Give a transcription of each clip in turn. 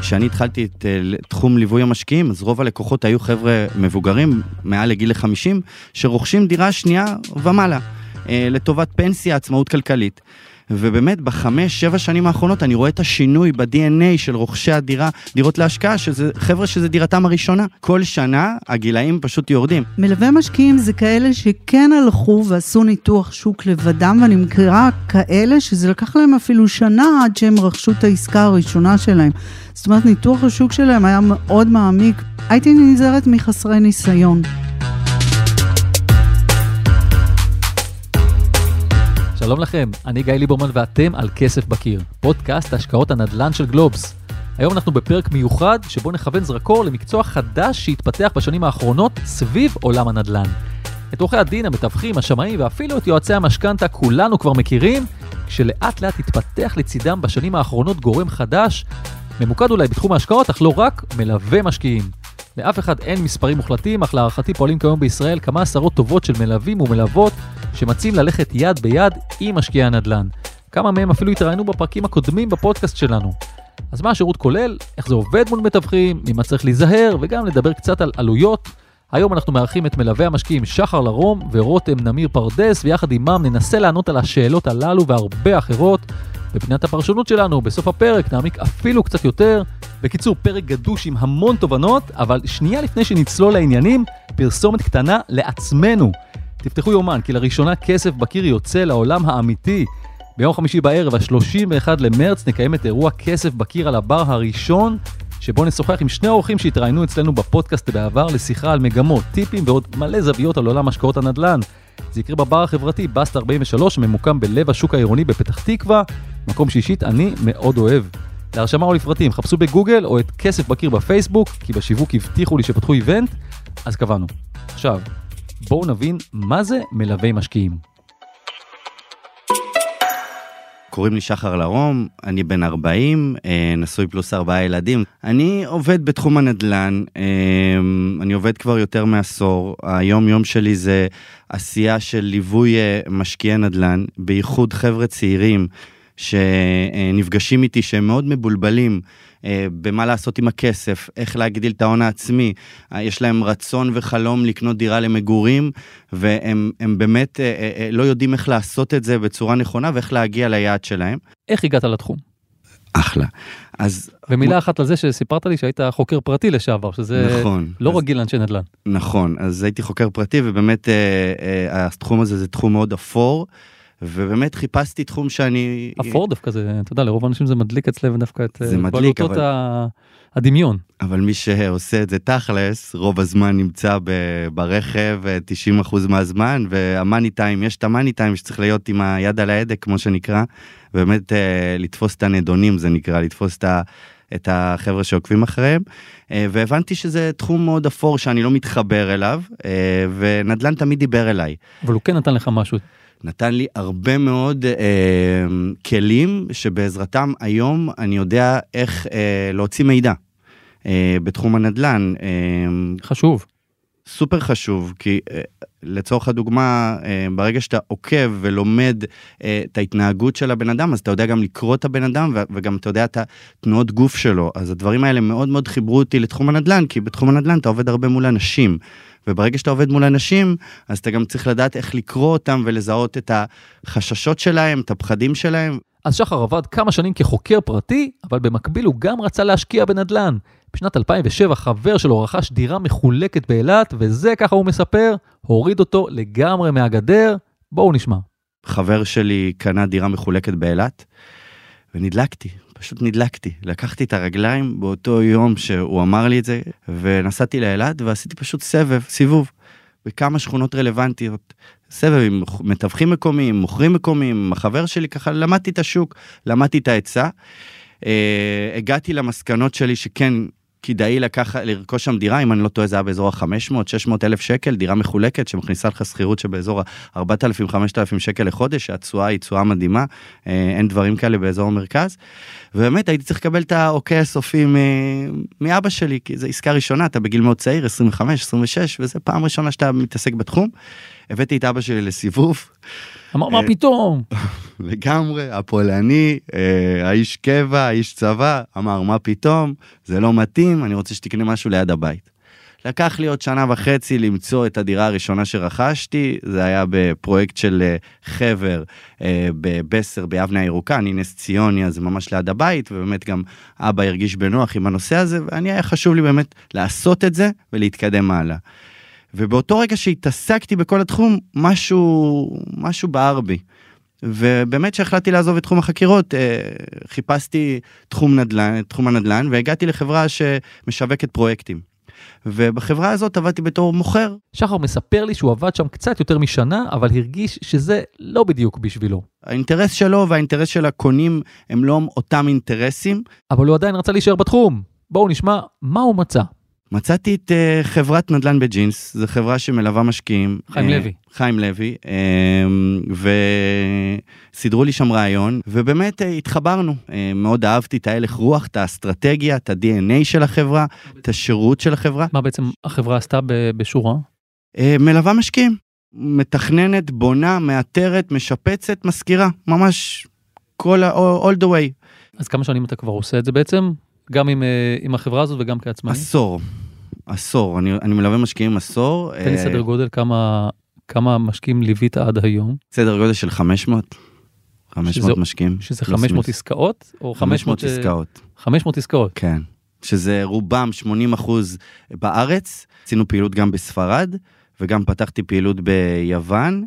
כשאני התחלתי את uh, תחום ליווי המשקיעים, אז רוב הלקוחות היו חבר'ה מבוגרים, מעל לגיל 50, שרוכשים דירה שנייה ומעלה, uh, לטובת פנסיה, עצמאות כלכלית. ובאמת בחמש, שבע שנים האחרונות אני רואה את השינוי ב-DNA של רוכשי הדירה, דירות להשקעה, שזה חבר'ה שזה דירתם הראשונה. כל שנה הגילאים פשוט יורדים. מלווה משקיעים זה כאלה שכן הלכו ועשו ניתוח שוק לבדם, ואני מכירה כאלה שזה לקח להם אפילו שנה עד שהם רכשו את העסקה הראשונה שלהם. זאת אומרת, ניתוח השוק שלהם היה מאוד מעמיק. הייתי נזהרת מחסרי ניסיון. שלום לכם, אני גיא ליברמן ואתם על כסף בקיר, פודקאסט השקעות הנדל"ן של גלובס. היום אנחנו בפרק מיוחד שבו נכוון זרקור למקצוע חדש שהתפתח בשנים האחרונות סביב עולם הנדל"ן. את עורכי הדין, המתווכים, השמאים ואפילו את יועצי המשכנתה כולנו כבר מכירים, כשלאט לאט התפתח לצידם בשנים האחרונות גורם חדש, ממוקד אולי בתחום ההשקעות, אך לא רק, מלווה משקיעים. לאף אחד אין מספרים מוחלטים, אך להערכתי פועלים כיום בישראל כמה עשרות טובות של מלווים ומלוות שמציעים ללכת יד ביד עם משקיעי הנדל"ן. כמה מהם אפילו התראיינו בפרקים הקודמים בפודקאסט שלנו. אז מה השירות כולל, איך זה עובד מול מתווכים, ממה צריך להיזהר, וגם לדבר קצת על עלויות. היום אנחנו מארחים את מלווה המשקיעים שחר לרום ורותם נמיר פרדס, ויחד עמם ננסה לענות על השאלות הללו והרבה אחרות. בפינת הפרשנות שלנו, בסוף הפרק נעמיק אפילו קצת יותר. בקיצור, פרק גדוש עם המון תובנות, אבל שנייה לפני שנצלול לעניינים, פרסומת קטנה לעצמנו. תפתחו יומן, כי לראשונה כסף בקיר יוצא לעולם האמיתי. ביום חמישי בערב, ה-31 למרץ, נקיים את אירוע כסף בקיר על הבר הראשון, שבו נשוחח עם שני האורחים שהתראיינו אצלנו בפודקאסט בעבר לשיחה על מגמות, טיפים ועוד מלא זוויות על עולם השקעות הנדל"ן. זה יקרה בבר החברתי בסט 43, הממוקם בלב השוק העירוני בפתח תקווה, מקום שאישית אני מאוד אוהב. להרשמה או לפרטים, חפשו בגוגל או את כסף בקיר בפייסבוק, כי בשיווק הבטיחו לי שפתחו איבנט, אז קבענו. עכשיו, בואו נבין מה זה מלווי משקיעים. קוראים לי שחר לרום, אני בן 40, אה, נשוי פלוס ארבעה ילדים. אני עובד בתחום הנדל"ן, אה, אני עובד כבר יותר מעשור. היום יום שלי זה עשייה של ליווי אה, משקיעי נדל"ן, בייחוד חבר'ה צעירים שנפגשים איתי שהם מאוד מבולבלים. אה, במה לעשות עם הכסף, איך להגדיל את ההון העצמי. אה, יש להם רצון וחלום לקנות דירה למגורים, והם באמת אה, לא יודעים איך לעשות את זה בצורה נכונה ואיך להגיע ליעד שלהם. איך הגעת לתחום? אחלה. אז... ומילה אחת על זה שסיפרת לי שהיית חוקר פרטי לשעבר, שזה נכון, לא אז... רגיל לאנשי נדל"ן. נכון, אז הייתי חוקר פרטי ובאמת אה, אה, התחום הזה זה תחום מאוד אפור. ובאמת חיפשתי תחום שאני... אפור דווקא זה, אתה יודע, לרוב האנשים זה מדליק אצלם דווקא את זה מדליק, אבל... הדמיון. אבל מי שעושה את זה תכלס, רוב הזמן נמצא ב- ברכב 90% מהזמן, והמאני טיים, יש את המאני טיים שצריך להיות עם היד על ההדק, כמו שנקרא, באמת אה, לתפוס את הנדונים, זה נקרא, לתפוס את ה... את החבר'ה שעוקבים אחריהם, אה, והבנתי שזה תחום מאוד אפור שאני לא מתחבר אליו, אה, ונדל"ן תמיד דיבר אליי. אבל הוא כן נתן לך משהו. נתן לי הרבה מאוד אה, כלים שבעזרתם היום אני יודע איך אה, להוציא מידע אה, בתחום הנדל"ן. אה, חשוב. סופר חשוב, כי אה, לצורך הדוגמה, אה, ברגע שאתה עוקב ולומד אה, את ההתנהגות של הבן אדם, אז אתה יודע גם לקרוא את הבן אדם וגם אתה יודע את התנועות גוף שלו. אז הדברים האלה מאוד מאוד חיברו אותי לתחום הנדל"ן, כי בתחום הנדל"ן אתה עובד הרבה מול אנשים. וברגע שאתה עובד מול אנשים, אז אתה גם צריך לדעת איך לקרוא אותם ולזהות את החששות שלהם, את הפחדים שלהם. אז שחר עבד כמה שנים כחוקר פרטי, אבל במקביל הוא גם רצה להשקיע בנדל"ן. בשנת 2007 חבר שלו רכש דירה מחולקת באילת, וזה, ככה הוא מספר, הוריד אותו לגמרי מהגדר. בואו נשמע. חבר שלי קנה דירה מחולקת באילת, ונדלקתי. פשוט נדלקתי. לקחתי את הרגליים באותו יום שהוא אמר לי את זה, ונסעתי לאילת ועשיתי פשוט סבב, סיבוב, בכמה שכונות רלוונטיות. סבב עם מתווכים מקומיים, מוכרים מקומיים, החבר שלי ככה, למדתי את השוק, למדתי את העצה. Uh, הגעתי למסקנות שלי שכן כדאי לקחת, לרכוש שם דירה, אם אני לא טועה זה היה באזור ה-500-600 אלף שקל, דירה מחולקת שמכניסה לך שכירות שבאזור ה-4,000-5,000 שקל לחודש, התשואה היא תשואה מדהימה, אה, אין דברים כאלה באזור המרכז. ובאמת הייתי צריך לקבל את האוקיי הסופי מאבא שלי, כי זו עסקה ראשונה, אתה בגיל מאוד צעיר, 25-26, וזה פעם ראשונה שאתה מתעסק בתחום. הבאתי את אבא שלי לסיבוב, אמר, מה אה, פתאום? לגמרי, הפולני, אה, האיש קבע, האיש צבא, אמר, מה פתאום, זה לא מתאים, אני רוצה שתקנה משהו ליד הבית. לקח לי עוד שנה וחצי למצוא את הדירה הראשונה שרכשתי, זה היה בפרויקט של אה, חבר בבסר ביבנה הירוקה, אני נס ציוני, אז ממש ליד הבית, ובאמת גם אבא הרגיש בנוח עם הנושא הזה, ואני היה חשוב לי באמת לעשות את זה ולהתקדם הלאה. ובאותו רגע שהתעסקתי בכל התחום, משהו, משהו בער בי. ובאמת שהחלטתי לעזוב את תחום החקירות, אה, חיפשתי תחום נדל"ן, תחום הנדל"ן, והגעתי לחברה שמשווקת פרויקטים. ובחברה הזאת עבדתי בתור מוכר. שחר מספר לי שהוא עבד שם קצת יותר משנה, אבל הרגיש שזה לא בדיוק בשבילו. האינטרס שלו והאינטרס של הקונים הם לא אותם אינטרסים. אבל הוא עדיין רצה להישאר בתחום. בואו נשמע מה הוא מצא. מצאתי את uh, חברת נדל"ן בג'ינס, זו חברה שמלווה משקיעים. חיים uh, לוי. חיים לוי, uh, וסידרו לי שם רעיון, ובאמת uh, התחברנו. Uh, מאוד אהבתי את ההלך רוח, את האסטרטגיה, את ה-DNA של החברה, את השירות של החברה. מה בעצם החברה עשתה בשורה? Uh, מלווה משקיעים. מתכננת, בונה, מאתרת, משפצת, מזכירה, ממש כל ה- all the way. אז כמה שנים אתה כבר עושה את זה בעצם? גם עם, אה, עם החברה הזאת וגם כעצמאי? עשור, עשור, אני, אני מלווה משקיעים עשור. תן לי אה, סדר גודל כמה, כמה משקיעים ליווית עד היום, סדר גודל של 500. 500 שזה- משקיעים. שזה פלוס 500 מינוס. עסקאות? או 500 אה, עסקאות, 500 עסקאות. כן. שזה רובם 80 אחוז בארץ, עשינו פעילות גם בספרד, וגם פתחתי פעילות ביוון,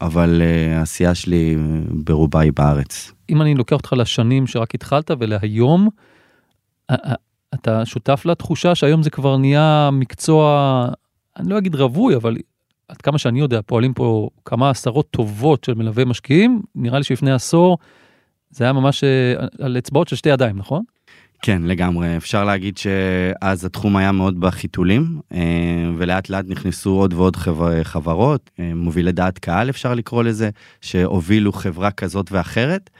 אבל uh, העשייה שלי ברובה היא בארץ. אם אני לוקח אותך לשנים שרק התחלת ולהיום, אתה שותף לתחושה שהיום זה כבר נהיה מקצוע, אני לא אגיד רווי, אבל עד כמה שאני יודע, פועלים פה כמה עשרות טובות של מלווי משקיעים, נראה לי שלפני עשור זה היה ממש אה, על אצבעות של שתי ידיים, נכון? כן, לגמרי. אפשר להגיד שאז התחום היה מאוד בחיתולים, אה, ולאט לאט נכנסו עוד ועוד חבר, חברות, אה, מובילי דעת קהל אפשר לקרוא לזה, שהובילו חברה כזאת ואחרת.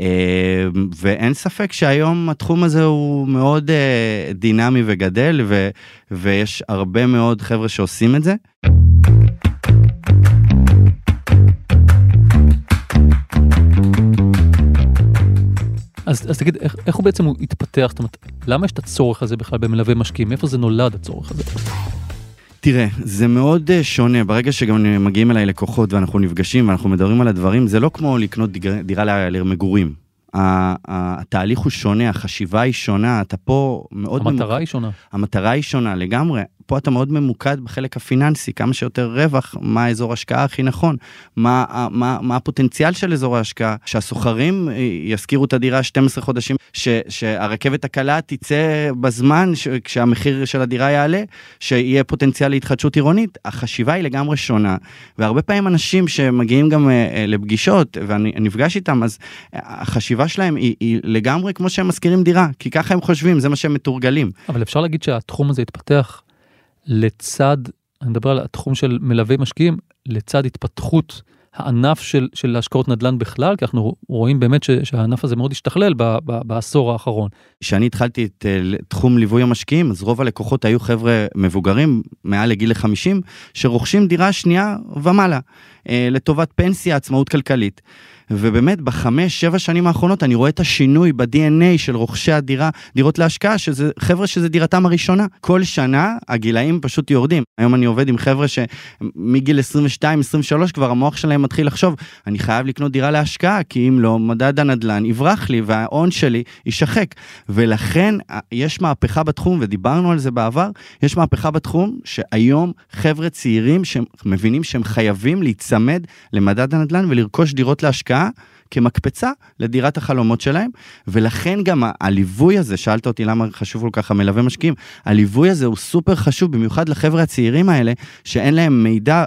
אה, ואין ספק שהיום התחום הזה הוא מאוד אה, דינמי וגדל, ו, ויש הרבה מאוד חבר'ה שעושים את זה. אז, אז תגיד, איך, איך הוא בעצם התפתח? זאת אומרת, למה יש את הצורך הזה בכלל במלווי משקיעים? מאיפה זה נולד הצורך הזה? תראה, זה מאוד אה, שונה, ברגע שגם מגיעים אליי לקוחות ואנחנו נפגשים ואנחנו מדברים על הדברים, זה לא כמו לקנות דירה, למגורים. התהליך הוא שונה, החשיבה היא שונה, אתה פה מאוד... המטרה היא שונה. המטרה היא שונה לגמרי. פה אתה מאוד ממוקד בחלק הפיננסי, כמה שיותר רווח, מה האזור ההשקעה הכי נכון, מה, מה, מה הפוטנציאל של אזור ההשקעה, שהסוחרים ישכירו את הדירה 12 חודשים, ש, שהרכבת הקלה תצא בזמן ש, כשהמחיר של הדירה יעלה, שיהיה פוטנציאל להתחדשות עירונית. החשיבה היא לגמרי שונה, והרבה פעמים אנשים שמגיעים גם אה, אה, לפגישות, ואני נפגש איתם, אז אה, החשיבה שלהם היא, היא לגמרי כמו שהם משכירים דירה, כי ככה הם חושבים, זה מה שהם מתורגלים. אבל אפשר להגיד שהתחום הזה התפתח לצד, אני מדבר על התחום של מלווי משקיעים, לצד התפתחות הענף של, של השקעות נדל"ן בכלל, כי אנחנו רואים באמת ש, שהענף הזה מאוד השתכלל ב, ב, בעשור האחרון. כשאני התחלתי את אה, תחום ליווי המשקיעים, אז רוב הלקוחות היו חבר'ה מבוגרים, מעל לגיל ל-50, שרוכשים דירה שנייה ומעלה, לטובת פנסיה, עצמאות כלכלית. ובאמת בחמש, שבע שנים האחרונות אני רואה את השינוי ב-DNA של רוכשי הדירה, דירות להשקעה, שזה חבר'ה שזה דירתם הראשונה. כל שנה הגילאים פשוט יורדים. היום אני עובד עם חבר'ה שמגיל 22-23 כבר המוח שלהם מתחיל לחשוב, אני חייב לקנות דירה להשקעה, כי אם לא, מדד הנדל"ן יברח לי וההון שלי יישחק. ולכן אה, יש מהפכה בתחום, ודיברנו על זה בעבר, יש מהפכה בתחום שהיום חבר'ה צעירים שמבינים שהם חייבים להיצמד למדד הנדל"ן ולרכוש דירות להשקעה. כמקפצה לדירת החלומות שלהם, ולכן גם הליווי הזה, שאלת אותי למה חשוב כל כך המלווה משקיעים, הליווי הזה הוא סופר חשוב, במיוחד לחבר'ה הצעירים האלה, שאין להם מידע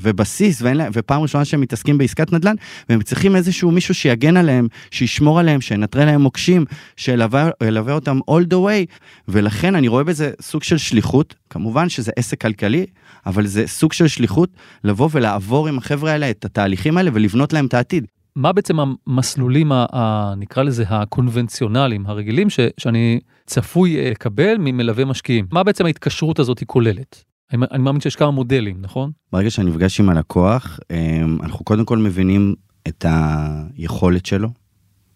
ובסיס, להם, ופעם ראשונה שהם מתעסקים בעסקת נדל"ן, והם צריכים איזשהו מישהו שיגן עליהם, שישמור עליהם, שינטרל להם מוקשים, שילווה ילווה אותם all the way, ולכן אני רואה בזה סוג של שליחות, כמובן שזה עסק כלכלי, אבל זה סוג של שליחות לבוא ולעבור עם החבר'ה האלה את התהליכים האלה ולבנות להם את העתיד. מה בעצם המסלולים, ה, ה, נקרא לזה הקונבנציונליים, הרגילים, ש, שאני צפוי אה, לקבל ממלווה משקיעים? מה בעצם ההתקשרות הזאת היא כוללת? אני, אני מאמין שיש כמה מודלים, נכון? ברגע שאני נפגש עם הלקוח, אמ, אנחנו קודם כל מבינים את היכולת שלו,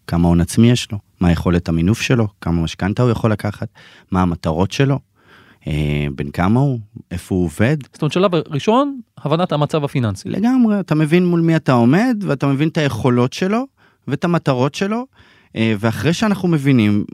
כמה הון עצמי יש לו, מה יכולת המינוף שלו, כמה משכנתה הוא יכול לקחת, מה המטרות שלו, בן כמה הוא, איפה הוא עובד. זאת אומרת, שלב ראשון, הבנת המצב הפיננסי. לגמרי, אתה מבין מול מי אתה עומד, ואתה מבין את היכולות שלו, ואת המטרות שלו, אה, ואחרי שאנחנו מבינים,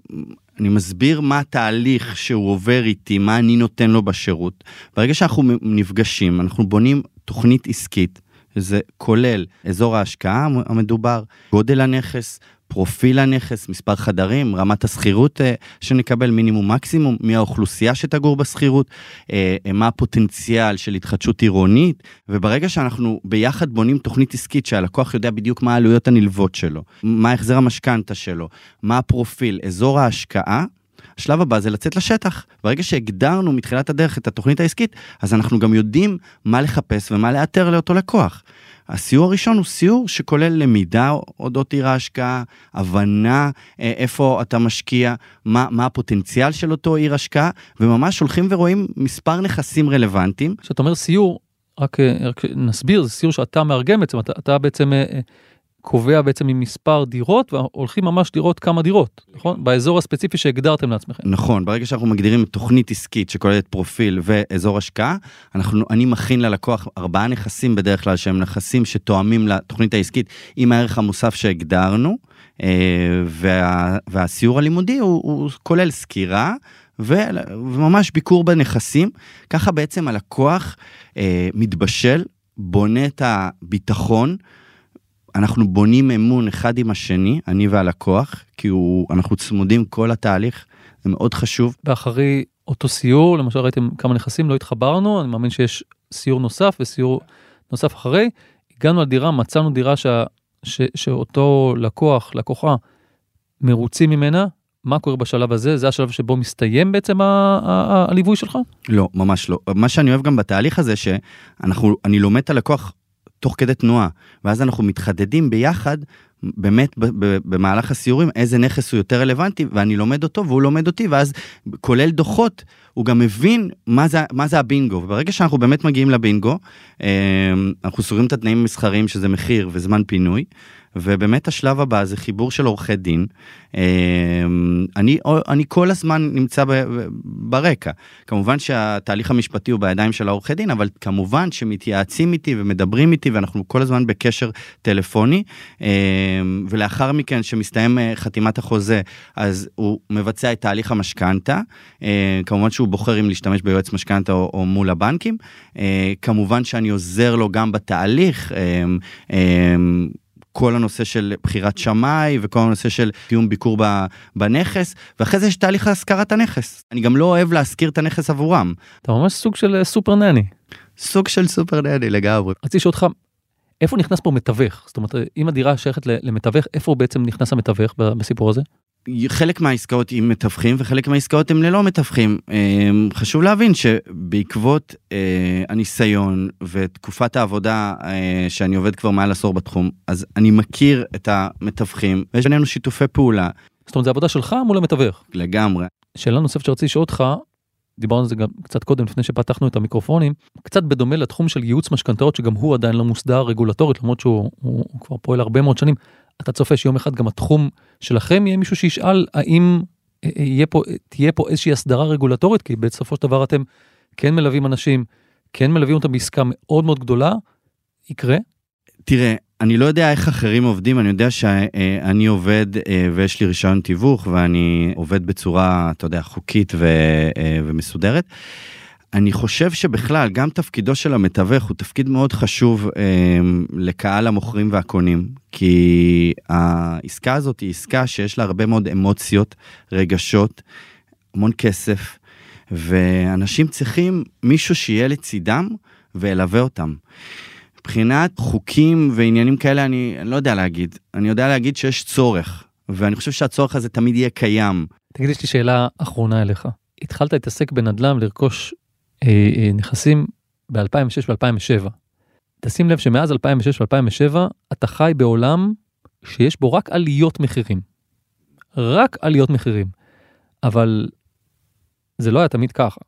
אני מסביר מה התהליך שהוא עובר איתי, מה אני נותן לו בשירות. ברגע שאנחנו נפגשים, אנחנו בונים תוכנית עסקית, זה כולל אזור ההשקעה המדובר, גודל הנכס, פרופיל הנכס, מספר חדרים, רמת השכירות אה, שנקבל, מינימום מקסימום, מי האוכלוסייה שתגור בשכירות, אה, אה, מה הפוטנציאל של התחדשות עירונית, וברגע שאנחנו ביחד בונים תוכנית עסקית שהלקוח יודע בדיוק מה העלויות הנלוות שלו, מה החזר המשכנתה שלו, מה הפרופיל, אזור ההשקעה, השלב הבא זה לצאת לשטח. ברגע שהגדרנו מתחילת הדרך את התוכנית העסקית, אז אנחנו גם יודעים מה לחפש ומה לאתר לאותו לקוח. הסיור הראשון הוא סיור שכולל למידה אודות עיר ההשקעה, הבנה אה, איפה אתה משקיע, מה, מה הפוטנציאל של אותו עיר השקעה, וממש הולכים ורואים מספר נכסים רלוונטיים. כשאתה אומר סיור, רק, אה, רק נסביר, זה סיור שאתה מארגן בעצם, אתה, אתה בעצם אה, קובע בעצם עם מספר דירות והולכים ממש לראות כמה דירות, נכון? באזור הספציפי שהגדרתם לעצמכם. נכון, ברגע שאנחנו מגדירים תוכנית עסקית שכוללת פרופיל ואזור השקעה, אנחנו, אני מכין ללקוח ארבעה נכסים בדרך כלל שהם נכסים שתואמים לתוכנית העסקית עם הערך המוסף שהגדרנו, אה, וה, והסיור הלימודי הוא, הוא כולל סקירה. וממש ביקור בנכסים, ככה בעצם הלקוח אה, מתבשל, בונה את הביטחון אנחנו בונים אמון אחד עם השני, אני והלקוח, כי הוא, אנחנו צמודים כל התהליך, זה מאוד חשוב. ואחרי אותו סיור, למשל ראיתם כמה נכסים, לא התחברנו, אני מאמין שיש סיור נוסף וסיור נוסף אחרי. הגענו לדירה, מצאנו דירה שה, ש, שאותו לקוח, לקוחה, מרוצים ממנה, מה קורה בשלב הזה? זה השלב שבו מסתיים בעצם הליווי שלך? לא, ממש לא. מה שאני אוהב גם בתהליך הזה, שאנחנו, אני לומד את הלקוח תוך כדי תנועה, ואז אנחנו מתחדדים ביחד באמת במהלך הסיורים איזה נכס הוא יותר רלוונטי ואני לומד אותו והוא לומד אותי ואז כולל דוחות הוא גם מבין מה זה, מה זה הבינגו. וברגע שאנחנו באמת מגיעים לבינגו אה, אנחנו סוגרים את התנאים המסחריים שזה מחיר וזמן פינוי ובאמת השלב הבא זה חיבור של עורכי דין. אמ, אני, אני כל הזמן נמצא ברקע. כמובן שהתהליך המשפטי הוא בידיים של העורכי דין, אבל כמובן שמתייעצים איתי ומדברים איתי ואנחנו כל הזמן בקשר טלפוני. אמ, ולאחר מכן שמסתיים אה, חתימת החוזה, אז הוא מבצע את תהליך המשכנתה. אה, כמובן שהוא בוחר אם להשתמש ביועץ משכנתה או, או מול הבנקים. אה, כמובן שאני עוזר לו גם בתהליך. כל הנושא של בחירת שמאי וכל הנושא של קיום ביקור בנכס, ואחרי זה יש תהליך השכרת הנכס. אני גם לא אוהב להשכיר את הנכס עבורם. אתה ממש סוג של אה, סופר נני. סוג של סופר נני לגמרי. רציתי לשאול אותך, איפה נכנס פה מתווך? זאת אומרת, אם הדירה שייכת למתווך, איפה בעצם נכנס המתווך בסיפור הזה? חלק מהעסקאות עם מתווכים וחלק מהעסקאות הם ללא מתווכים. אמ, חשוב להבין שבעקבות אה, הניסיון ותקופת העבודה אה, שאני עובד כבר מעל עשור בתחום, אז אני מכיר את המתווכים ויש בינינו שיתופי פעולה. זאת אומרת, זה עבודה שלך מול המתווך. לגמרי. שאלה נוספת שרציתי לשאול אותך, דיברנו על זה גם קצת קודם לפני שפתחנו את המיקרופונים, קצת בדומה לתחום של ייעוץ משכנתאות שגם הוא עדיין לא מוסדר רגולטורית למרות שהוא הוא, הוא כבר פועל הרבה מאוד שנים. אתה צופה שיום אחד גם התחום שלכם יהיה מישהו שישאל האם אה, אה, יהיה פה, תהיה פה איזושהי הסדרה רגולטורית, כי בסופו של דבר אתם כן מלווים אנשים, כן מלווים אותם בעסקה מאוד מאוד גדולה, יקרה? תראה, אני לא יודע איך אחרים עובדים, אני יודע שאני עובד אה, ויש לי רישיון תיווך ואני עובד בצורה, אתה יודע, חוקית ו, ומסודרת. אני חושב שבכלל, גם תפקידו של המתווך הוא תפקיד מאוד חשוב אה, לקהל המוכרים והקונים, כי העסקה הזאת היא עסקה שיש לה הרבה מאוד אמוציות, רגשות, המון כסף, ואנשים צריכים מישהו שיהיה לצידם וילווה אותם. מבחינת חוקים ועניינים כאלה, אני, אני לא יודע להגיד. אני יודע להגיד שיש צורך, ואני חושב שהצורך הזה תמיד יהיה קיים. תגיד, יש לי שאלה אחרונה אליך. התחלת להתעסק בנדל"ן, לרכוש נכסים ב-2006 ו-2007. תשים לב שמאז 2006 ו-2007 אתה חי בעולם שיש בו רק עליות מחירים. רק עליות מחירים. אבל זה לא היה תמיד ככה.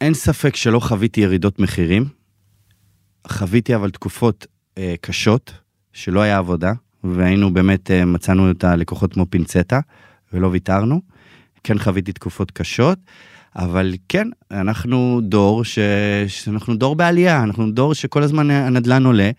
אין ספק שלא חוויתי ירידות מחירים. חוויתי אבל תקופות אה, קשות, שלא היה עבודה, והיינו באמת, אה, מצאנו את הלקוחות כמו פינצטה, ולא ויתרנו. כן חוויתי תקופות קשות, אבל כן, אנחנו דור ש... שאנחנו דור בעלייה, אנחנו דור שכל הזמן הנדלן עולה.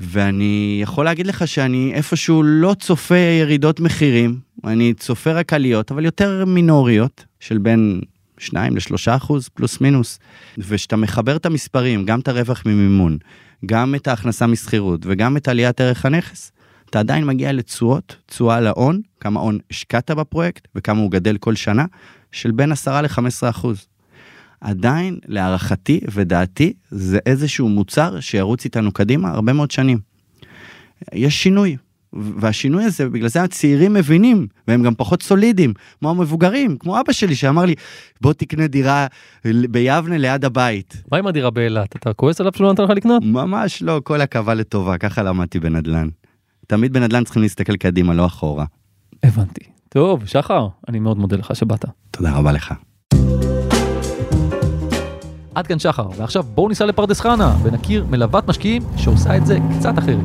ואני יכול להגיד לך שאני איפשהו לא צופה ירידות מחירים, אני צופה רק עליות, אבל יותר מינוריות, של בין 2 ל-3 אחוז, פלוס מינוס. וכשאתה מחבר את המספרים, גם את הרווח ממימון, גם את ההכנסה משכירות וגם את עליית ערך הנכס, אתה עדיין מגיע לתשואות, תשואה להון, כמה הון השקעת בפרויקט וכמה הוא גדל כל שנה, של בין 10 ל-15 אחוז. עדיין, להערכתי ודעתי, זה איזשהו מוצר שירוץ איתנו קדימה הרבה מאוד שנים. יש שינוי, והשינוי הזה, בגלל זה הצעירים מבינים, והם גם פחות סולידיים, כמו המבוגרים, כמו אבא שלי שאמר לי, בוא תקנה דירה ביבנה ליד הבית. מה עם הדירה באילת? אתה כועס עליו שלא נתן לך לקנות? ממש לא, כל עכבה לטובה, ככה למדתי בנדל"ן. תמיד בנדל"ן צריכים להסתכל קדימה, לא אחורה. הבנתי. טוב, שחר, אני מאוד מודה לך שבאת. תודה רבה לך. עד כאן שחר, ועכשיו בואו ניסע לפרדס חנה ונכיר מלוות משקיעים שעושה את זה קצת אחרת.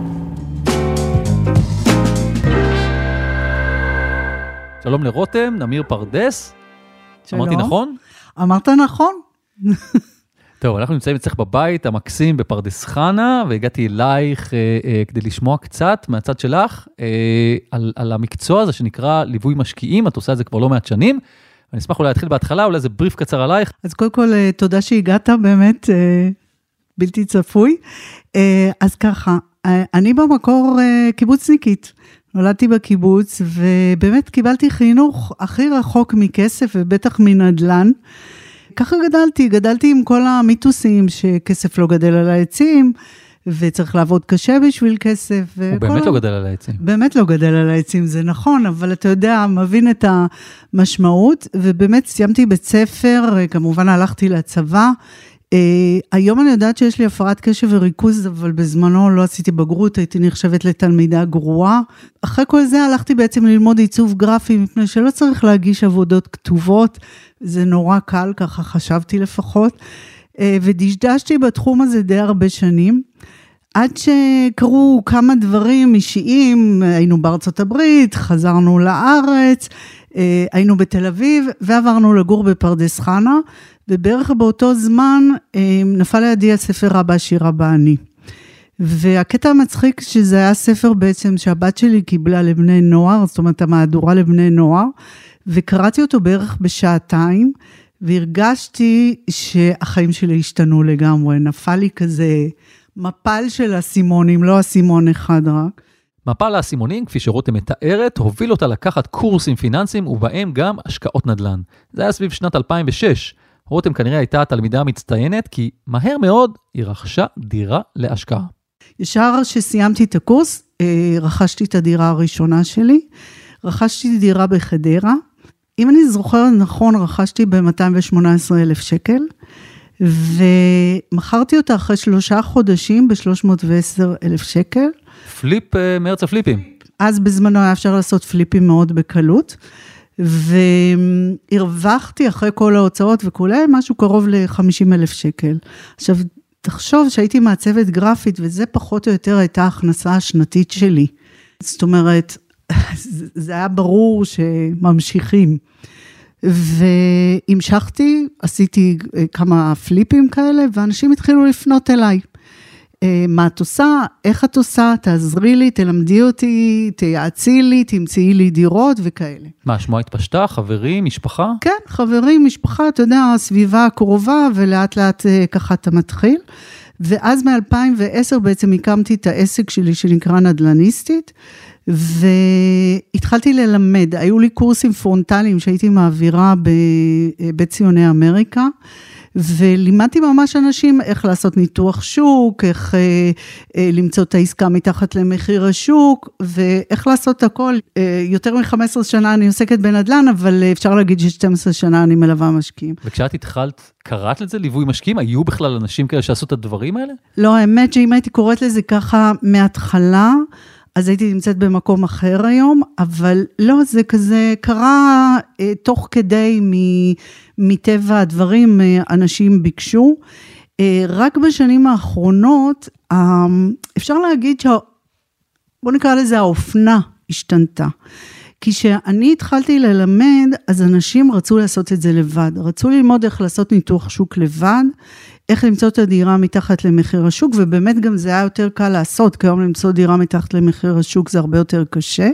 שלום לרותם, נמיר פרדס. שלום. אמרתי נכון? אמרת נכון. טוב, אנחנו נמצאים אצלך בבית המקסים בפרדס חנה, והגעתי אלייך אה, אה, כדי לשמוע קצת מהצד שלך אה, על, על המקצוע הזה שנקרא ליווי משקיעים, את עושה את זה כבר לא מעט שנים. אני אשמח אולי להתחיל בהתחלה, אולי איזה בריף קצר עלייך. אז קודם כל, אה, תודה שהגעת, באמת אה, בלתי צפוי. אה, אז ככה, אה, אני במקור אה, קיבוצניקית. נולדתי בקיבוץ, ובאמת קיבלתי חינוך הכי רחוק מכסף, ובטח מנדל"ן. ככה גדלתי, גדלתי עם כל המיתוסים שכסף לא גדל על העצים, וצריך לעבוד קשה בשביל כסף. הוא באמת לא גדל על העצים. באמת לא גדל על העצים, זה נכון, אבל אתה יודע, מבין את המשמעות, ובאמת סיימתי בית ספר, כמובן הלכתי לצבא. Uh, היום אני יודעת שיש לי הפרעת קשב וריכוז, אבל בזמנו לא עשיתי בגרות, הייתי נחשבת לתלמידה גרועה. אחרי כל זה הלכתי בעצם ללמוד עיצוב גרפי, מפני שלא צריך להגיש עבודות כתובות, זה נורא קל, ככה חשבתי לפחות. Uh, ודשדשתי בתחום הזה די הרבה שנים. עד שקרו כמה דברים אישיים, היינו בארצות הברית, חזרנו לארץ, אה, היינו בתל אביב ועברנו לגור בפרדס חנה, ובערך באותו זמן אה, נפל לידי הספר רבא עשיר רבא אני. והקטע המצחיק שזה היה ספר בעצם שהבת שלי קיבלה לבני נוער, זאת אומרת המהדורה לבני נוער, וקראתי אותו בערך בשעתיים, והרגשתי שהחיים שלי השתנו לגמרי, נפל לי כזה מפל של אסימונים, לא אסימון אחד רק. מפל האסימונים, כפי שרותם מתארת, הוביל אותה לקחת קורסים פיננסיים ובהם גם השקעות נדל"ן. זה היה סביב שנת 2006. רותם כנראה הייתה התלמידה המצטיינת, כי מהר מאוד היא רכשה דירה להשקעה. ישר כשסיימתי את הקורס, אה, רכשתי את הדירה הראשונה שלי. רכשתי דירה בחדרה. אם אני זוכרת נכון, רכשתי ב-218,000 שקל, ומכרתי אותה אחרי שלושה חודשים ב-310,000 שקל. פליפ אה, מארץ הפליפים. אז בזמנו היה אפשר לעשות פליפים מאוד בקלות, והרווחתי אחרי כל ההוצאות וכולי, משהו קרוב ל-50 אלף שקל. עכשיו, תחשוב שהייתי מעצבת גרפית, וזה פחות או יותר הייתה ההכנסה השנתית שלי. זאת אומרת, זה היה ברור שממשיכים. והמשכתי, עשיתי אה, כמה פליפים כאלה, ואנשים התחילו לפנות אליי. אה, מה את עושה, איך את עושה, תעזרי לי, תלמדי אותי, תייעצי לי, תמצאי לי דירות וכאלה. מה, השמועה התפשטה? חברים? משפחה? כן, חברים, משפחה, אתה יודע, הסביבה הקרובה, ולאט לאט אה, ככה אתה מתחיל. ואז מ-2010 בעצם הקמתי את העסק שלי שנקרא נדל"ניסטית, והתחלתי ללמד, היו לי קורסים פרונטליים שהייתי מעבירה בבית ציוני אמריקה. ולימדתי ממש אנשים איך לעשות ניתוח שוק, איך אה, אה, למצוא את העסקה מתחת למחיר השוק, ואיך לעשות הכל. אה, יותר מ-15 שנה אני עוסקת בנדל"ן, אבל אה, אפשר להגיד ש-12 שנה אני מלווה משקיעים. וכשאת התחלת, קראת לזה ליווי משקיעים? היו בכלל אנשים כאלה שעשו את הדברים האלה? לא, האמת שאם הייתי קוראת לזה ככה מההתחלה, אז הייתי נמצאת במקום אחר היום, אבל לא, זה כזה קרה אה, תוך כדי מ, מטבע הדברים, אה, אנשים ביקשו. אה, רק בשנים האחרונות, אה, אפשר להגיד שה... בוא נקרא לזה האופנה השתנתה. כי כשאני התחלתי ללמד, אז אנשים רצו לעשות את זה לבד. רצו ללמוד איך לעשות ניתוח שוק לבד, איך למצוא את הדירה מתחת למחיר השוק, ובאמת גם זה היה יותר קל לעשות, כי היום למצוא דירה מתחת למחיר השוק זה הרבה יותר קשה,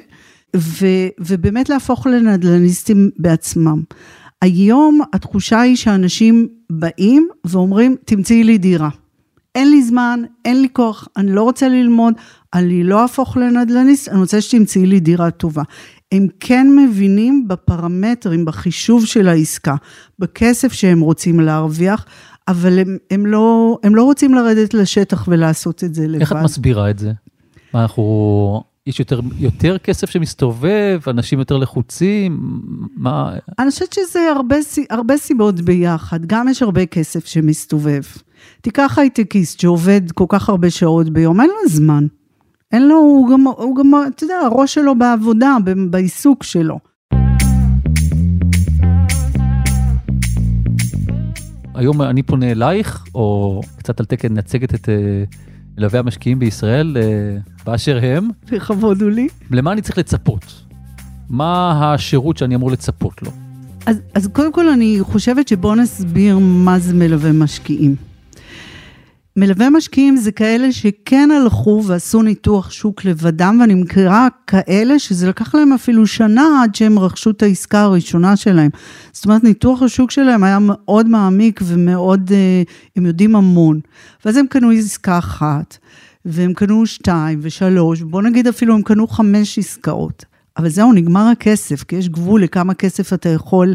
ו, ובאמת להפוך לנדל"ניסטים בעצמם. היום התחושה היא שאנשים באים ואומרים, תמצאי לי דירה. אין לי זמן, אין לי כוח, אני לא רוצה ללמוד, אני לא אהפוך לנדל"ניסט, אני רוצה שתמצאי לי דירה טובה. הם כן מבינים בפרמטרים, בחישוב של העסקה, בכסף שהם רוצים להרוויח, אבל הם, הם, לא, הם לא רוצים לרדת לשטח ולעשות את זה לבד. איך את מסבירה את זה? מה אנחנו... יש יותר, יותר כסף שמסתובב, אנשים יותר לחוצים, מה... אני חושבת שזה הרבה, הרבה סיבות ביחד, גם יש הרבה כסף שמסתובב. תיקח הייטקיסט שעובד כל כך הרבה שעות ביום, אין לו זמן. אין לו, הוא גם, הוא גם, אתה יודע, הראש שלו בעבודה, בעיסוק שלו. היום אני פונה אלייך, או קצת על תקן נצגת את אה, מלווי המשקיעים בישראל, אה, באשר הם. לכבוד הוא לי. למה אני צריך לצפות? מה השירות שאני אמור לצפות לו? אז, אז קודם כל אני חושבת שבואו נסביר מה זה מלווה משקיעים. מלווה משקיעים זה כאלה שכן הלכו ועשו ניתוח שוק לבדם, ואני מכירה כאלה שזה לקח להם אפילו שנה עד שהם רכשו את העסקה הראשונה שלהם. זאת אומרת, ניתוח השוק שלהם היה מאוד מעמיק ומאוד, אה, הם יודעים המון. ואז הם קנו עסקה אחת, והם קנו שתיים ושלוש, בוא נגיד אפילו הם קנו חמש עסקאות. אבל זהו, נגמר הכסף, כי יש גבול לכמה כסף אתה יכול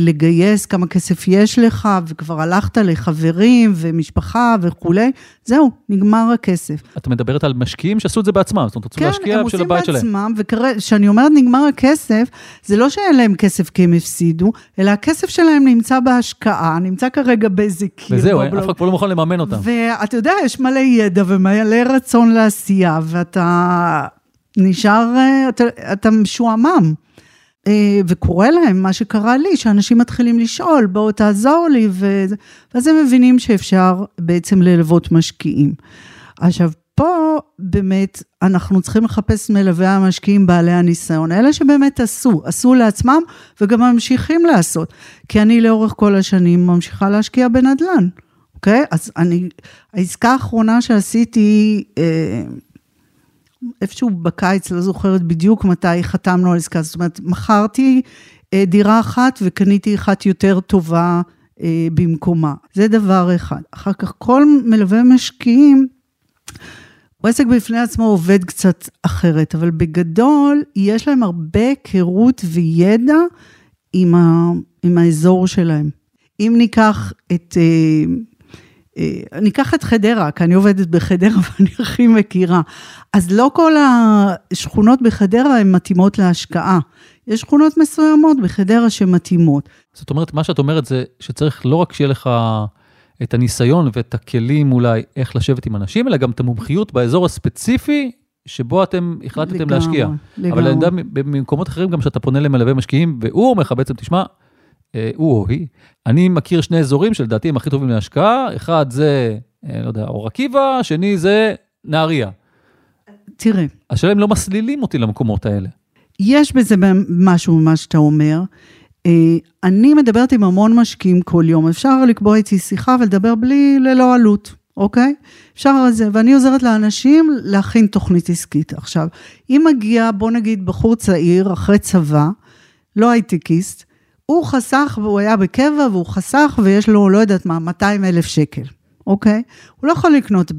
לגייס, כמה כסף יש לך, וכבר הלכת לחברים ומשפחה וכולי, זהו, נגמר הכסף. את מדברת על משקיעים שעשו את זה בעצמם, זאת אומרת, רוצים כן, להשקיע בשביל הבית שלהם. כן, הם עושים בעצמם, וכשאני אומרת נגמר הכסף, זה לא שאין להם כסף כי הם הפסידו, אלא הכסף שלהם נמצא בהשקעה, נמצא כרגע באיזה קיר. וזהו, אף אחד כבר לא מוכן לממן אותם. ואתה יודע, יש מלא ידע ומלא רצון לעשייה, ואתה... נשאר, אה, אתה, אתה משועמם. אה, וקורה להם מה שקרה לי, שאנשים מתחילים לשאול, בואו תעזור לי, ו... ואז הם מבינים שאפשר בעצם ללוות משקיעים. עכשיו, פה באמת אנחנו צריכים לחפש מלווי המשקיעים בעלי הניסיון, אלה שבאמת עשו, עשו לעצמם וגם ממשיכים לעשות, כי אני לאורך כל השנים ממשיכה להשקיע בנדל"ן, אוקיי? אז אני, העסקה האחרונה שעשיתי, אה, איפשהו בקיץ, לא זוכרת בדיוק מתי חתמנו על עסקה, זאת אומרת, מכרתי אה, דירה אחת וקניתי אחת יותר טובה אה, במקומה. זה דבר אחד. אחר כך כל מלווה משקיעים, הוא עסק בפני עצמו עובד קצת אחרת, אבל בגדול יש להם הרבה היכרות וידע עם, ה, עם האזור שלהם. אם ניקח את... אה, אני אקח את חדרה, כי אני עובדת בחדרה ואני הכי מכירה. אז לא כל השכונות בחדרה הן מתאימות להשקעה. יש שכונות מסוימות בחדרה שמתאימות. זאת אומרת, מה שאת אומרת זה שצריך לא רק שיהיה לך את הניסיון ואת הכלים אולי איך לשבת עם אנשים, אלא גם את המומחיות באזור הספציפי שבו אתם החלטתם לגמרי, להשקיע. לגמרי. אבל אני יודע במקומות אחרים גם שאתה פונה למלווה משקיעים, והוא אומר לך בעצם, תשמע, הוא או היא. אני מכיר שני אזורים שלדעתי הם הכי טובים להשקעה, אחד זה, אה, לא יודע, אור עקיבא, השני זה נהריה. תראה. השאלה אם לא מסלילים אותי למקומות האלה. יש בזה משהו ממה שאתה אומר. אה, אני מדברת עם המון משקיעים כל יום, אפשר לקבוע איתי שיחה ולדבר בלי, ללא עלות, אוקיי? אפשר על זה, ואני עוזרת לאנשים להכין תוכנית עסקית. עכשיו, אם מגיע, בוא נגיד, בחור צעיר אחרי צבא, לא הייטקיסט, הוא חסך והוא היה בקבע והוא חסך ויש לו, לא יודעת מה, 200 אלף שקל, אוקיי? הוא לא יכול לקנות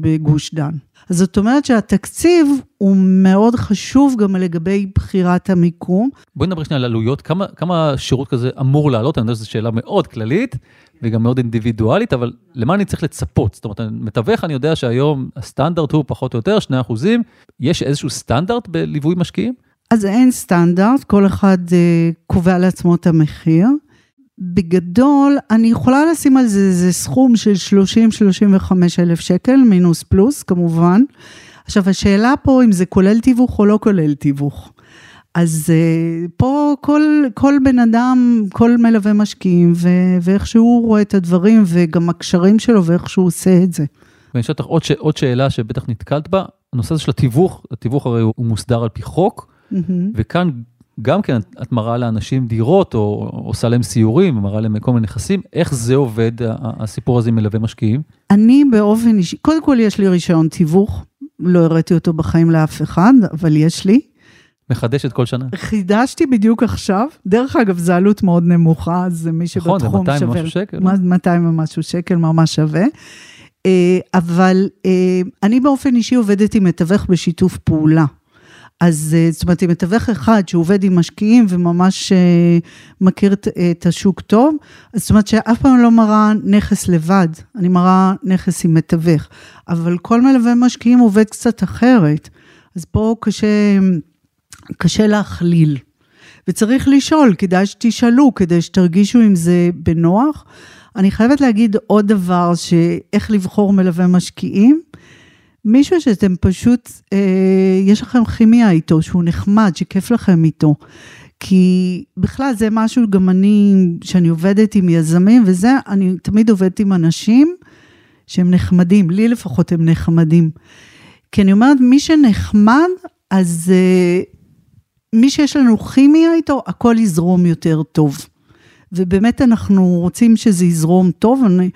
בגוש דן. אז זאת אומרת שהתקציב הוא מאוד חשוב גם לגבי בחירת המיקום. בואי נדבר שנייה על עלויות, כמה, כמה שירות כזה אמור לעלות? אני יודע שזו שאלה מאוד כללית וגם מאוד אינדיבידואלית, אבל למה אני צריך לצפות? זאת אומרת, מתווך, אני יודע שהיום הסטנדרט הוא פחות או יותר 2 אחוזים. יש איזשהו סטנדרט בליווי משקיעים? אז אין סטנדרט, כל אחד uh, קובע לעצמו את המחיר. בגדול, אני יכולה לשים על זה, זה סכום של 30-35 אלף שקל, מינוס פלוס כמובן, עכשיו, השאלה פה אם זה כולל תיווך או לא כולל תיווך. אז uh, פה כל, כל בן אדם, כל מלווה משקיעים, ו, ואיך שהוא רואה את הדברים, וגם הקשרים שלו, ואיך שהוא עושה את זה. ואני אשאל אותך עוד, ש... עוד שאלה שבטח נתקלת בה, הנושא הזה של התיווך, התיווך הרי הוא מוסדר על פי חוק. וכאן גם כן את מראה לאנשים דירות, או עושה להם סיורים, מראה להם כל מיני נכסים, איך זה עובד, הסיפור הזה עם מלווה משקיעים? אני באופן אישי, קודם כל יש לי רישיון תיווך, לא הראיתי אותו בחיים לאף אחד, אבל יש לי. מחדשת כל שנה. חידשתי בדיוק עכשיו. דרך אגב, זו עלות מאוד נמוכה, אז מי שבתחום שווה... נכון, זה 200 ומשהו שקל. 200 ומשהו שקל, ממש שווה. אה, אבל אה, אני באופן אישי עובדת עם מתווך בשיתוף פעולה. אז אה, זאת אומרת, עם מתווך אחד שעובד עם משקיעים וממש מכיר את השוק טוב, זאת אומרת שאף פעם לא מראה נכס לבד, אני מראה נכס עם מתווך. אבל כל מלווה משקיעים עובד קצת אחרת. אז פה קשה, קשה להכליל. וצריך לשאול, כדאי שתשאלו, כדי שתרגישו עם זה בנוח. אני חייבת להגיד עוד דבר, שאיך לבחור מלווה משקיעים. מישהו שאתם פשוט, אה, יש לכם כימיה איתו, שהוא נחמד, שכיף לכם איתו. כי בכלל זה משהו, גם אני, שאני עובדת עם יזמים וזה, אני תמיד עובדת עם אנשים שהם נחמדים, לי לפחות הם נחמדים. כי אני אומרת, מי שנחמד, אז אה, מי שיש לנו כימיה איתו, הכל יזרום יותר טוב. ובאמת אנחנו רוצים שזה יזרום טוב. אני,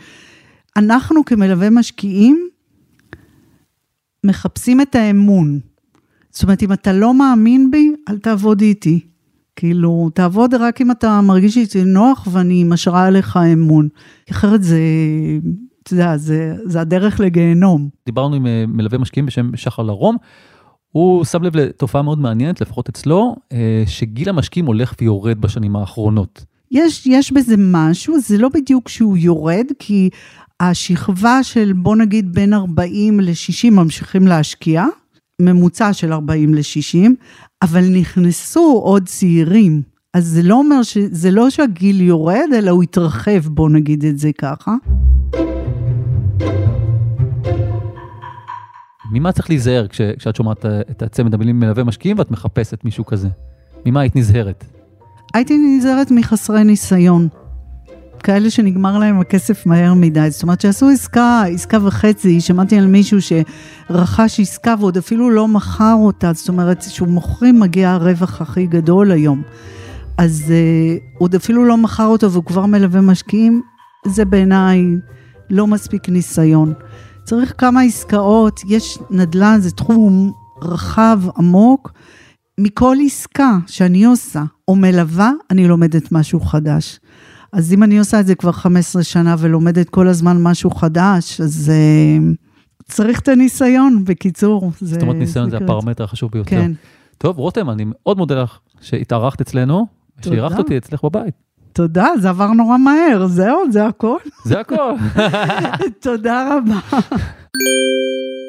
אנחנו כמלווה משקיעים, מחפשים את האמון. זאת אומרת, אם אתה לא מאמין בי, אל תעבוד איתי. כאילו, תעבוד רק אם אתה מרגיש איתי נוח ואני משרה עליך אמון. אחרת זה, אתה יודע, זה, זה הדרך לגיהנום. דיברנו עם אה, מלווה משקיעים בשם שחר לרום. הוא שם לב לתופעה מאוד מעניינת, לפחות אצלו, אה, שגיל המשקיעים הולך ויורד בשנים האחרונות. יש, יש בזה משהו, זה לא בדיוק שהוא יורד, כי השכבה של בוא נגיד בין 40 ל-60 ממשיכים להשקיע, ממוצע של 40 ל-60, אבל נכנסו עוד צעירים. אז זה לא אומר ש... זה לא שהגיל יורד, אלא הוא התרחב, בוא נגיד את זה ככה. ממה צריך להיזהר כש, כשאת שומעת את הצמד המילים מלווה משקיעים ואת מחפשת מישהו כזה? ממה היית נזהרת? הייתי נזהרת מחסרי ניסיון. כאלה שנגמר להם הכסף מהר מדי. זאת אומרת שעשו עסקה, עסקה וחצי, שמעתי על מישהו שרכש עסקה ועוד אפילו לא מכר אותה, זאת אומרת שהוא מוכרים מגיע הרווח הכי גדול היום. אז uh, עוד אפילו לא מכר אותו והוא כבר מלווה משקיעים, זה בעיניי לא מספיק ניסיון. צריך כמה עסקאות, יש נדל"ן, זה תחום רחב, עמוק. מכל עסקה שאני עושה או מלווה, אני לומדת משהו חדש. אז אם אני עושה את זה כבר 15 שנה ולומדת כל הזמן משהו חדש, אז uh, צריך את הניסיון, בקיצור. זאת אומרת, ניסיון זה, זה הפרמטר החשוב ביותר. כן. טוב, רותם, אני מאוד מודה לך שהתארחת אצלנו, שאירחת אותי אצלך בבית. תודה, זה עבר נורא מהר, זהו, זה הכל. זה הכל. תודה רבה.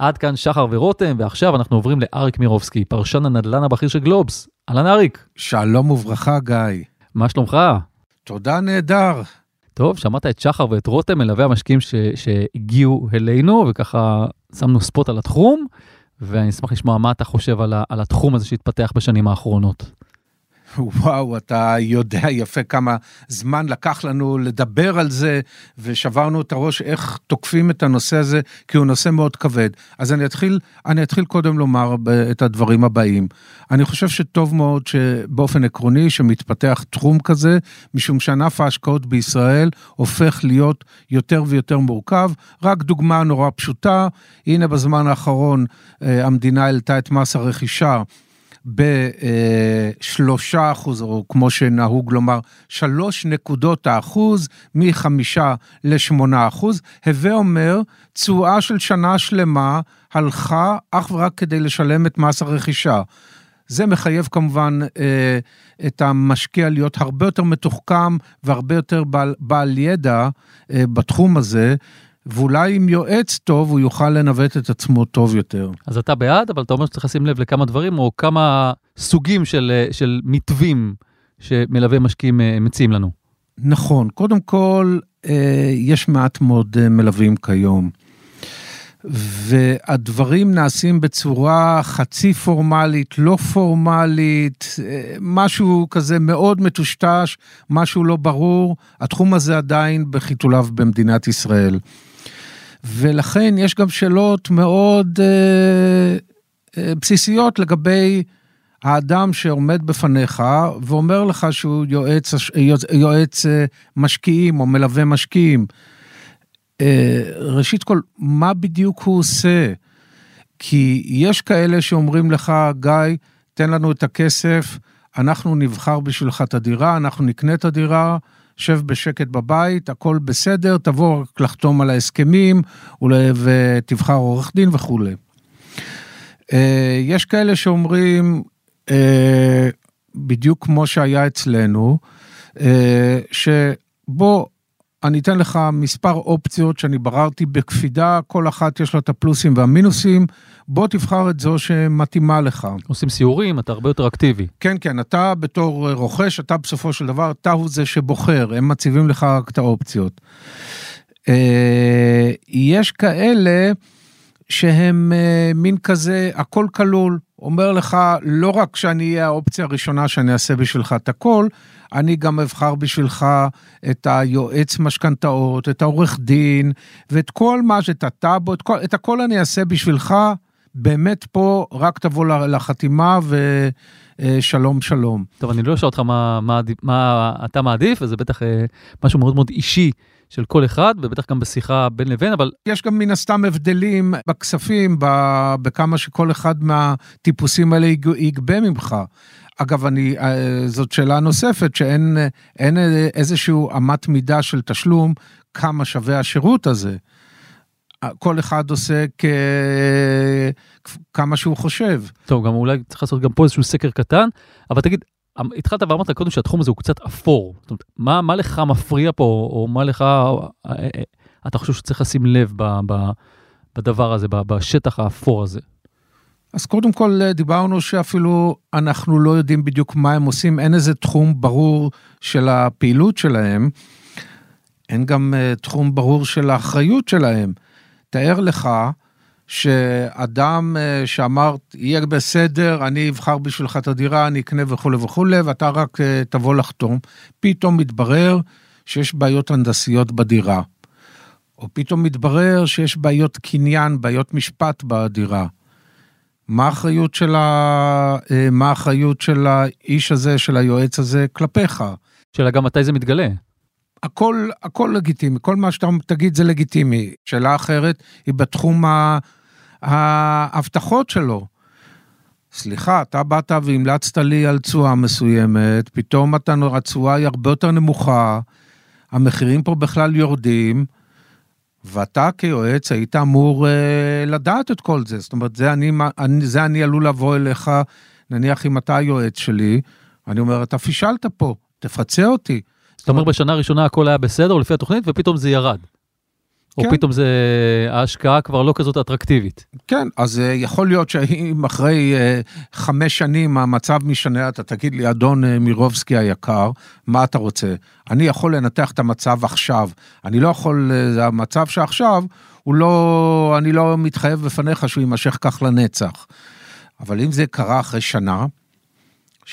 עד כאן שחר ורותם, ועכשיו אנחנו עוברים לאריק מירובסקי, פרשן הנדל"ן הבכיר של גלובס. אהלן אריק. שלום וברכה, גיא. מה שלומך? תודה, נהדר. טוב, שמעת את שחר ואת רותם, מלווה המשקיעים ש... שהגיעו אלינו, וככה שמנו ספוט על התחום, ואני אשמח לשמוע מה אתה חושב על, ה... על התחום הזה שהתפתח בשנים האחרונות. וואו, אתה יודע יפה כמה זמן לקח לנו לדבר על זה, ושברנו את הראש איך תוקפים את הנושא הזה, כי הוא נושא מאוד כבד. אז אני אתחיל, אני אתחיל קודם לומר את הדברים הבאים. אני חושב שטוב מאוד שבאופן עקרוני שמתפתח תחום כזה, משום שענף ההשקעות בישראל הופך להיות יותר ויותר מורכב. רק דוגמה נורא פשוטה, הנה בזמן האחרון אה, המדינה העלתה את מס הרכישה. בשלושה אחוז, או כמו שנהוג לומר, שלוש נקודות האחוז, מחמישה לשמונה אחוז. הווה אומר, תשואה של שנה שלמה הלכה אך ורק כדי לשלם את מס הרכישה. זה מחייב כמובן אה, את המשקיע להיות הרבה יותר מתוחכם והרבה יותר בעל, בעל ידע אה, בתחום הזה, ואולי עם יועץ טוב הוא יוכל לנווט את עצמו טוב יותר. אז אתה בעד, אבל אתה אומר שצריך לשים לב לכמה דברים, או כמה סוגים של, של מתווים שמלווה משקיעים אה, מציעים לנו. נכון, קודם כל, אה, יש מעט מאוד אה, מלווים כיום. והדברים נעשים בצורה חצי פורמלית, לא פורמלית, אה, משהו כזה מאוד מטושטש, משהו לא ברור, התחום הזה עדיין בחיתוליו במדינת ישראל. ולכן יש גם שאלות מאוד אה, אה, בסיסיות לגבי האדם שעומד בפניך ואומר לך שהוא יועץ, יועץ אה, משקיעים או מלווה משקיעים. אה, ראשית כל, מה בדיוק הוא עושה? כי יש כאלה שאומרים לך, גיא, תן לנו את הכסף, אנחנו נבחר בשבילך את הדירה, אנחנו נקנה את הדירה, שב בשקט בבית, הכל בסדר, תבוא רק לחתום על ההסכמים ותבחר עורך דין וכולי. אה, יש כאלה שאומרים, אה, בדיוק כמו שהיה אצלנו, שבוא, אני אתן לך מספר אופציות שאני בררתי בקפידה, כל אחת יש לה את הפלוסים והמינוסים, בוא תבחר את זו שמתאימה לך. עושים סיורים, אתה הרבה יותר אקטיבי. כן, כן, אתה בתור רוכש, אתה בסופו של דבר, אתה הוא זה שבוחר, הם מציבים לך רק את האופציות. אה, יש כאלה שהם אה, מין כזה, הכל כלול, אומר לך, לא רק שאני אהיה האופציה הראשונה שאני אעשה בשבילך את הכל, אני גם אבחר בשבילך את היועץ משכנתאות, את העורך דין, ואת כל מה, את הטאבו, את, את הכל אני אעשה בשבילך, באמת פה רק תבוא לחתימה ושלום אה, שלום. טוב, אני לא אשאל אותך מה, מה, מה אתה מעדיף, וזה בטח אה, משהו מאוד מאוד אישי. של כל אחד, ובטח גם בשיחה בין לבין, אבל... יש גם מן הסתם הבדלים בכספים, בכמה שכל אחד מהטיפוסים האלה יגבה ממך. אגב, אני, אה, זאת שאלה נוספת, שאין אין איזשהו אמת מידה של תשלום, כמה שווה השירות הזה. כל אחד עושה כ... כמה שהוא חושב. טוב, גם אולי צריך לעשות גם פה איזשהו סקר קטן, אבל תגיד, התחלת ואמרת קודם שהתחום הזה הוא קצת אפור. זאת אומרת, מה, מה לך מפריע פה, או מה לך, אה, אה, אתה חושב שצריך לשים לב ב, ב, בדבר הזה, בשטח האפור הזה? אז קודם כל אה, דיברנו שאפילו אנחנו לא יודעים בדיוק מה הם עושים, אין איזה תחום ברור של הפעילות שלהם, אין גם תחום ברור של האחריות שלהם. תאר לך שאדם אה, שאמר, יהיה בסדר, אני אבחר בשבילך את הדירה, אני אקנה וכולי וכולי, ואתה רק אה, תבוא לחתום, פתאום מתברר שיש בעיות הנדסיות בדירה. או פתאום מתברר שיש בעיות קניין, בעיות משפט בדירה. מה האחריות של, ה... אה, מה האחריות של האיש הזה, של היועץ הזה, כלפיך? שאלה גם מתי זה מתגלה. הכל, הכל לגיטימי, כל מה שאתה תגיד זה לגיטימי. שאלה אחרת היא בתחום. ההבטחות שלו. סליחה, אתה באת והמלצת לי על תשואה מסוימת, פתאום אתה, התשואה היא הרבה יותר נמוכה, המחירים פה בכלל יורדים, ואתה כיועץ היית אמור אה, לדעת את כל זה. זאת אומרת, זה אני, אני, זה אני עלול לבוא אליך, נניח אם אתה היועץ שלי, אני אומר, אתה פישלת פה, תפצה אותי. זאת אומרת, בשנה הראשונה הכל היה בסדר לפי התוכנית, ופתאום זה ירד. או כן. פתאום זה, ההשקעה כבר לא כזאת אטרקטיבית. כן, אז uh, יכול להיות שאם אחרי uh, חמש שנים המצב משנה, אתה תגיד לי, אדון uh, מירובסקי היקר, מה אתה רוצה? אני יכול לנתח את המצב עכשיו. אני לא יכול, המצב שעכשיו, הוא לא, אני לא מתחייב בפניך שהוא יימשך כך לנצח. אבל אם זה קרה אחרי שנה,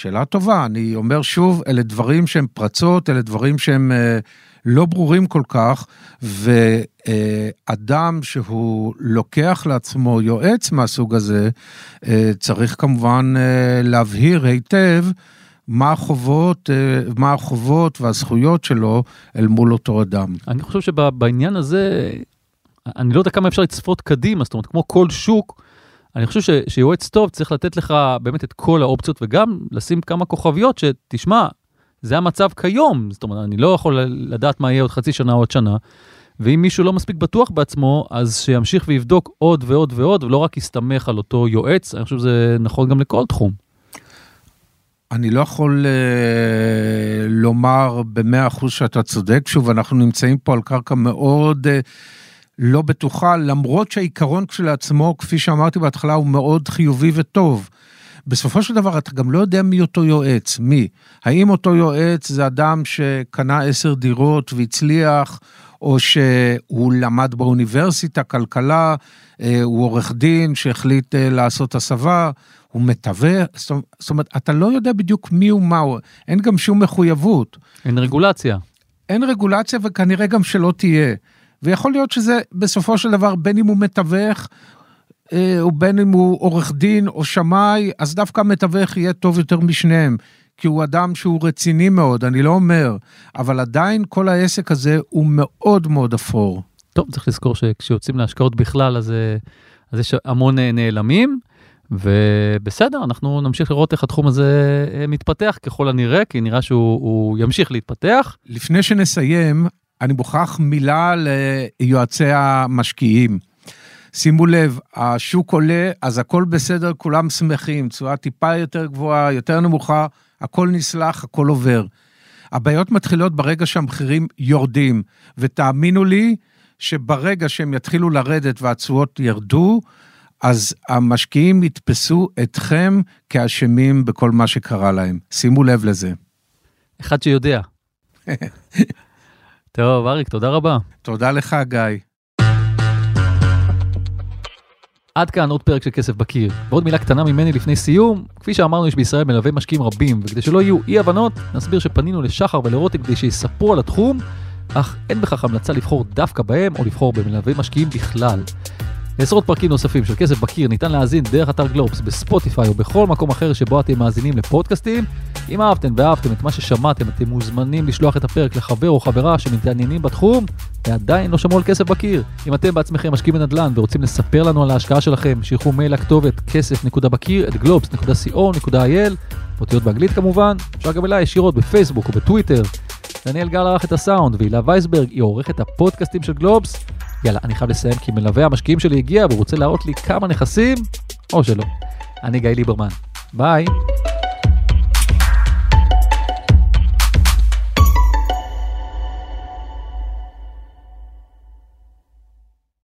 שאלה טובה, אני אומר שוב, אלה דברים שהם פרצות, אלה דברים שהם... Uh, לא ברורים כל כך, ואדם שהוא לוקח לעצמו יועץ מהסוג הזה, אה, צריך כמובן אה, להבהיר היטב מה החובות, אה, מה החובות והזכויות שלו אל מול אותו אדם. אני חושב שבעניין הזה, אני לא יודע כמה אפשר לצפות קדימה, זאת אומרת, כמו כל שוק, אני חושב ש, שיועץ טוב צריך לתת לך באמת את כל האופציות וגם לשים כמה כוכביות שתשמע, זה המצב כיום, זאת אומרת, אני לא יכול לדעת מה יהיה עוד חצי שנה או עוד שנה. ואם מישהו לא מספיק בטוח בעצמו, אז שימשיך ויבדוק עוד ועוד ועוד, ולא רק יסתמך על אותו יועץ, אני חושב שזה נכון גם לכל תחום. אני לא יכול uh, לומר במאה אחוז שאתה צודק, שוב, אנחנו נמצאים פה על קרקע מאוד uh, לא בטוחה, למרות שהעיקרון כשלעצמו, כפי שאמרתי בהתחלה, הוא מאוד חיובי וטוב. בסופו של דבר אתה גם לא יודע מי אותו יועץ, מי. האם אותו יועץ זה אדם שקנה עשר דירות והצליח, או שהוא למד באוניברסיטה כלכלה, אה, הוא עורך דין שהחליט אה, לעשות הסבה, הוא מתווך, זאת אומרת, אתה לא יודע בדיוק מי הוא מה הוא, אין גם שום מחויבות. אין רגולציה. אין רגולציה וכנראה גם שלא תהיה. ויכול להיות שזה בסופו של דבר, בין אם הוא מתווך, אה, או בין אם הוא עורך דין או שמאי, אז דווקא המתווך יהיה טוב יותר משניהם. כי הוא אדם שהוא רציני מאוד, אני לא אומר, אבל עדיין כל העסק הזה הוא מאוד מאוד אפור. טוב, צריך לזכור שכשיוצאים להשקעות בכלל, אז, אה, אז יש המון אה, נעלמים, ובסדר, אנחנו נמשיך לראות איך התחום הזה מתפתח ככל הנראה, כי נראה שהוא ימשיך להתפתח. לפני שנסיים, אני מוכרח מילה ליועצי המשקיעים. שימו לב, השוק עולה, אז הכל בסדר, כולם שמחים, תשואה טיפה יותר גבוהה, יותר נמוכה, הכל נסלח, הכל עובר. הבעיות מתחילות ברגע שהמחירים יורדים, ותאמינו לי שברגע שהם יתחילו לרדת והתשואות ירדו, אז המשקיעים יתפסו אתכם כאשמים בכל מה שקרה להם. שימו לב לזה. אחד שיודע. טוב, אריק, תודה רבה. תודה לך, גיא. עד כאן עוד פרק של כסף בקיר. ועוד מילה קטנה ממני לפני סיום, כפי שאמרנו יש בישראל מלווה משקיעים רבים, וכדי שלא יהיו אי הבנות, נסביר שפנינו לשחר ולרותי כדי שיספרו על התחום, אך אין בכך המלצה לבחור דווקא בהם או לבחור במלווה משקיעים בכלל. לעשרות פרקים נוספים של כסף בקיר ניתן להאזין דרך אתר גלובס, בספוטיפיי או בכל מקום אחר שבו אתם מאזינים לפודקאסטים. אם אהבתם ואהבתם את מה ששמעתם, אתם מוזמנים לשלוח את הפרק לחבר או חברה שמתעניינים בתחום ועדיין לא שמעו על כסף בקיר. אם אתם בעצמכם משקיעים בנדל"ן ורוצים לספר לנו על ההשקעה שלכם, שילחו מייל לכתובת כסף.בקיר at גלובס.co.il, אותיות באנגלית כמובן, אפשר גם אליי ישירות בפייסבוק או בטוויטר. דניאל גל ערך את הסאונד והילה וייסברג היא עורכת הפודקאסטים של גלובס. יאללה, אני חייב לסיים כי מלווה המשקיעים שלי הגיע והוא רוצה להראות לי כמה נכסים, או שלא. אני גיא ליברמן. ביי.